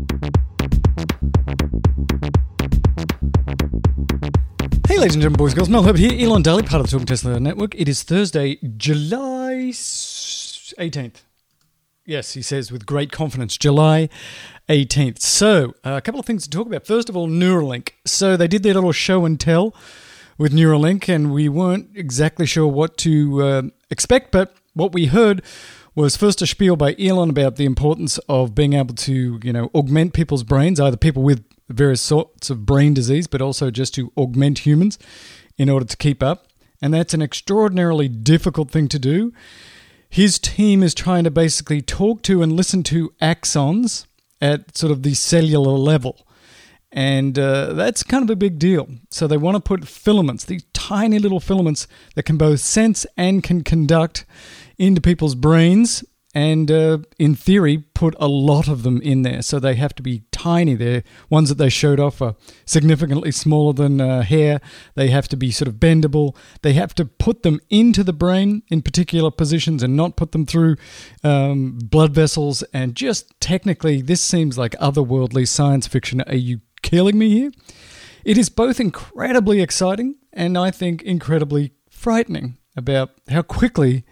Hey, ladies and gentlemen, boys and girls, Mel Herbert here, Elon Daily, part of the Talking Tesla Network. It is Thursday, July 18th. Yes, he says with great confidence, July 18th. So, uh, a couple of things to talk about. First of all, Neuralink. So, they did their little show and tell with Neuralink, and we weren't exactly sure what to uh, expect, but what we heard was first a spiel by Elon about the importance of being able to, you know, augment people's brains, either people with various sorts of brain disease, but also just to augment humans in order to keep up. And that's an extraordinarily difficult thing to do. His team is trying to basically talk to and listen to axons at sort of the cellular level. And uh, that's kind of a big deal. So they want to put filaments, these tiny little filaments that can both sense and can conduct into people's brains and uh, in theory put a lot of them in there. So they have to be tiny. They're ones that they showed off are significantly smaller than uh, hair. They have to be sort of bendable. They have to put them into the brain in particular positions and not put them through um, blood vessels. And just technically this seems like otherworldly science fiction. Are you killing me here? It is both incredibly exciting and i think incredibly frightening about how quickly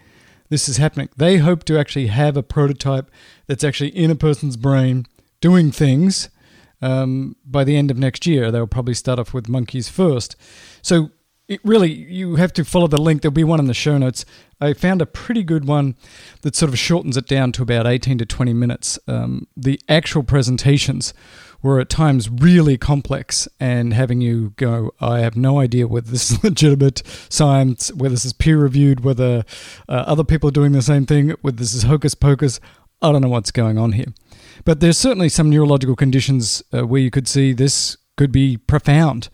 this is happening. They hope to actually have a prototype that's actually in a person's brain doing things um, by the end of next year. They'll probably start off with monkeys first. So it really, you have to follow the link. There'll be one in the show notes. I found a pretty good one that sort of shortens it down to about 18 to 20 minutes. Um, the actual presentations were at times really complex and having you go, I have no idea whether this is legitimate science, whether this is peer reviewed, whether uh, other people are doing the same thing, whether this is hocus pocus. I don't know what's going on here. But there's certainly some neurological conditions uh, where you could see this could be profound.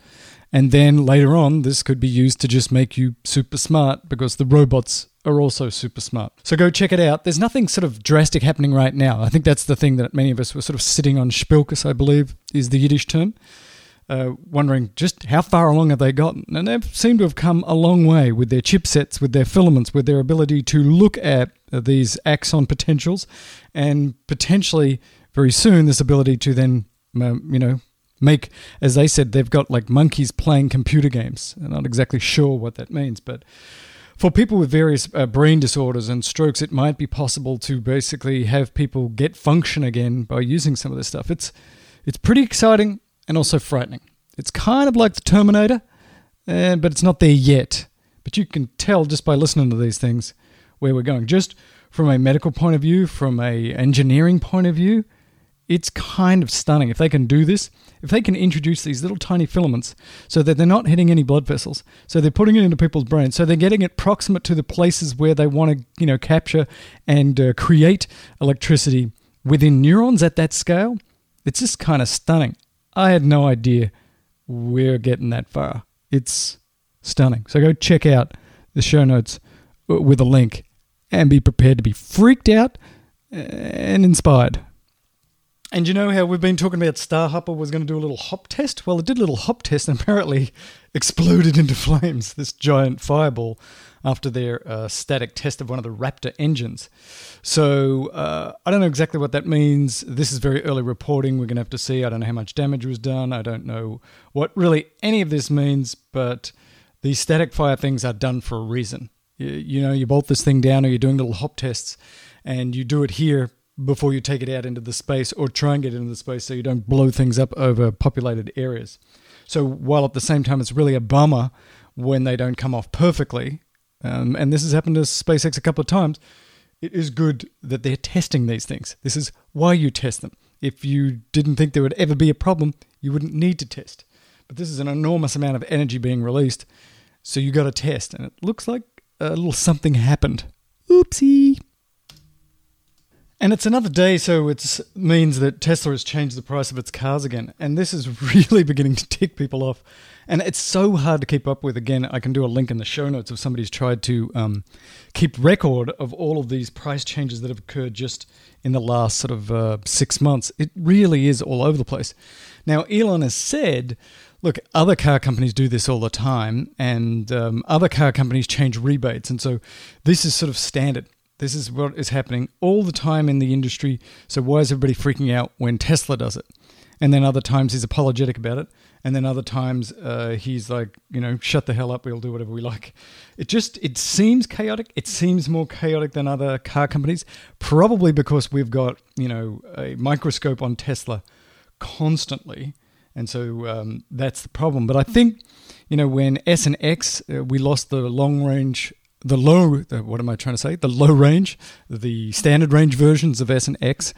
And then later on, this could be used to just make you super smart because the robots are also super smart. So go check it out. There's nothing sort of drastic happening right now. I think that's the thing that many of us were sort of sitting on shpilkes, I believe is the Yiddish term, uh, wondering just how far along have they gotten. And they seem to have come a long way with their chipsets, with their filaments, with their ability to look at these axon potentials and potentially very soon this ability to then, um, you know, make, as they said, they've got like monkeys playing computer games. I'm not exactly sure what that means, but for people with various uh, brain disorders and strokes, it might be possible to basically have people get function again by using some of this stuff. It's it's pretty exciting and also frightening. It's kind of like the Terminator, but it's not there yet. But you can tell just by listening to these things where we're going. Just from a medical point of view, from a engineering point of view, it's kind of stunning. If they can do this, if they can introduce these little tiny filaments so that they're not hitting any blood vessels, so they're putting it into people's brains, so they're getting it proximate to the places where they want to, you know, capture and uh, create electricity within neurons at that scale, it's just kind of stunning. I had no idea we're getting that far. It's stunning. So go check out the show notes uh, with a link and be prepared to be freaked out and inspired. And you know how we've been talking about Starhopper was going to do a little hop test? Well, it did a little hop test and apparently exploded into flames, this giant fireball, after their uh, static test of one of the Raptor engines. So uh, I don't know exactly what that means. This is very early reporting. We're going to have to see. I don't know how much damage was done. I don't know what really any of this means, but these static fire things are done for a reason. You, you know, you bolt this thing down or you're doing little hop tests and you do it here before you take it out into the space or try and get into the space so you don't blow things up over populated areas. So while at the same time it's really a bummer when they don't come off perfectly, um, and this has happened to SpaceX a couple of times, it is good that they're testing these things. This is why you test them. If you didn't think there would ever be a problem, you wouldn't need to test. But this is an enormous amount of energy being released, so you got to test, and it looks like a little something happened. Oopsie. And it's another day, so it means that Tesla has changed the price of its cars again. And this is really beginning to tick people off. And it's so hard to keep up with. Again, I can do a link in the show notes if somebody's tried to um, keep record of all of these price changes that have occurred just in the last sort of uh, six months. It really is all over the place. Now, Elon has said look, other car companies do this all the time, and um, other car companies change rebates. And so this is sort of standard This is what is happening all the time in the industry. So why is everybody freaking out when Tesla does it? And then other times he's apologetic about it. And then other times uh, he's like, you know, shut the hell up. We'll do whatever we like. It just it seems chaotic. It seems more chaotic than other car companies, probably because we've got you know a microscope on Tesla constantly, and so um, that's the problem. But I think you know when S and X uh, we lost the long range the low, the, what am I trying to say? The low range, the standard range versions of S and X.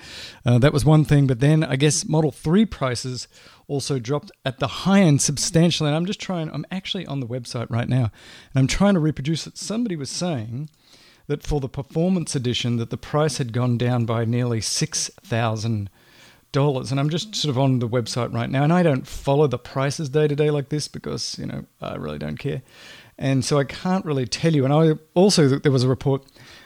Uh, that was one thing. But then I guess Model 3 prices also dropped at the high end substantially. And I'm just trying, I'm actually on the website right now and I'm trying to reproduce it. Somebody was saying that for the performance edition that the price had gone down by nearly 6,000 dollars and i'm just sort of on the website right now and i don't follow the prices day to day like this because you know i really don't care and so I can't really tell you. And I also there was a report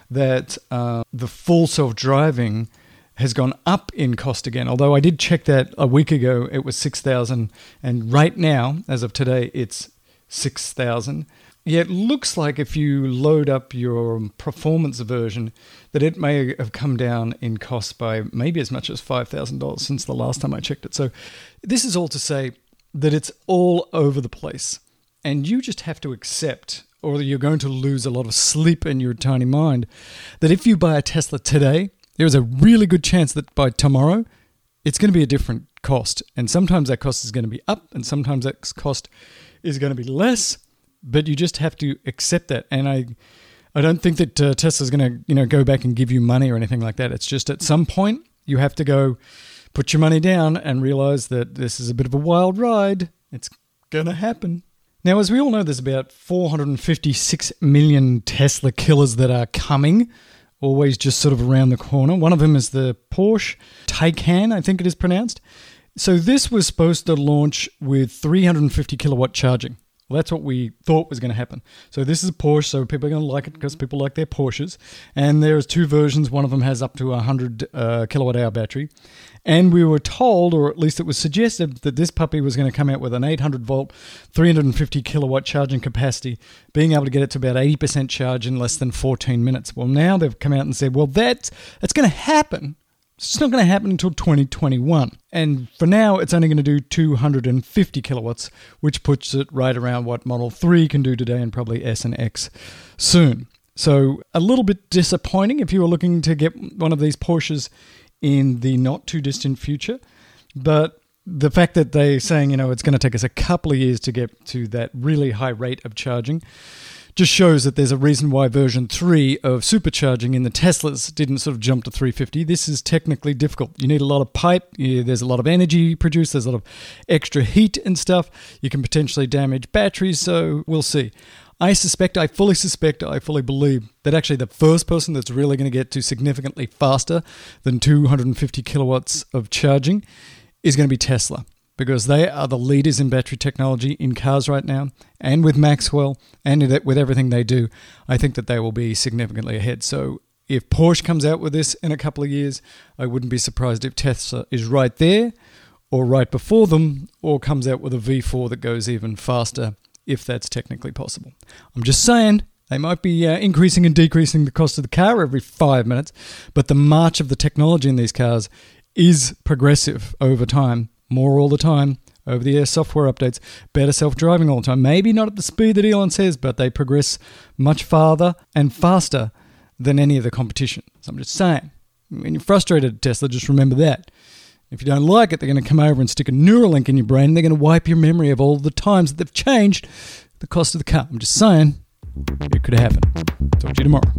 that uh, the full self driving has gone up in cost again. Although I did check that a week ago, it was six thousand, and right now, as of today, it's six thousand. Yeah, it looks like if you load up your performance version, that it may have come down in cost by maybe as much as five thousand dollars since the last time I checked it. So, this is all to say that it's all over the place. And you just have to accept, or you're going to lose a lot of sleep in your tiny mind, that if you buy a Tesla today, there's a really good chance that by tomorrow, it's going to be a different cost. And sometimes that cost is going to be up, and sometimes that cost is going to be less. But you just have to accept that. And I, I don't think that uh, Tesla's going to, you know, go back and give you money or anything like that. It's just at some point you have to go, put your money down, and realize that this is a bit of a wild ride. It's going to happen. Now, as we all know, there's about 456 million Tesla killers that are coming, always just sort of around the corner. One of them is the Porsche Taycan, I think it is pronounced. So, this was supposed to launch with 350 kilowatt charging. Well, that's what we thought was going to happen. So this is a Porsche, so people are going to like it because people like their Porsches. And there's two versions. One of them has up to a 100 uh, kilowatt hour battery. And we were told, or at least it was suggested, that this puppy was going to come out with an 800 volt, 350 kilowatt charging capacity, being able to get it to about 80% charge in less than 14 minutes. Well, now they've come out and said, well, that's, that's going to happen it's not going to happen until 2021. And for now, it's only going to do 250 kilowatts, which puts it right around what Model 3 can do today and probably S and X soon. So, a little bit disappointing if you were looking to get one of these Porsches in the not too distant future. But the fact that they're saying, you know, it's going to take us a couple of years to get to that really high rate of charging just shows that there's a reason why version 3 of supercharging in the Teslas didn't sort of jump to 350. This is technically difficult. You need a lot of pipe, yeah, there's a lot of energy produced, there's a lot of extra heat and stuff. You can potentially damage batteries, so we'll see. I suspect, I fully suspect, I fully believe that actually the first person that's really going to get to significantly faster than 250 kilowatts of charging is going to be Tesla because they are the leaders in battery technology in cars right now, and with Maxwell and with everything they do, I think that they will be significantly ahead. So if Porsche comes out with this in a couple of years, I wouldn't be surprised if Tesla is right there or right before them or comes out with a V4 that goes even faster if that's technically possible. I'm just saying they might be uh, increasing and decreasing the cost of the car every five minutes, but the march of the technology in these cars is progressive over time more all the time, over the air software updates, better self driving all the time. Maybe not at the speed that Elon says, but they progress much farther and faster than any of the competition. So I'm just saying, when you're frustrated at Tesla, just remember that. If you don't like it, they're going to come over and stick a Neuralink in your brain and they're going to wipe your memory of all the times that they've changed the cost of the car. I'm just saying, it could happen. Talk to you tomorrow.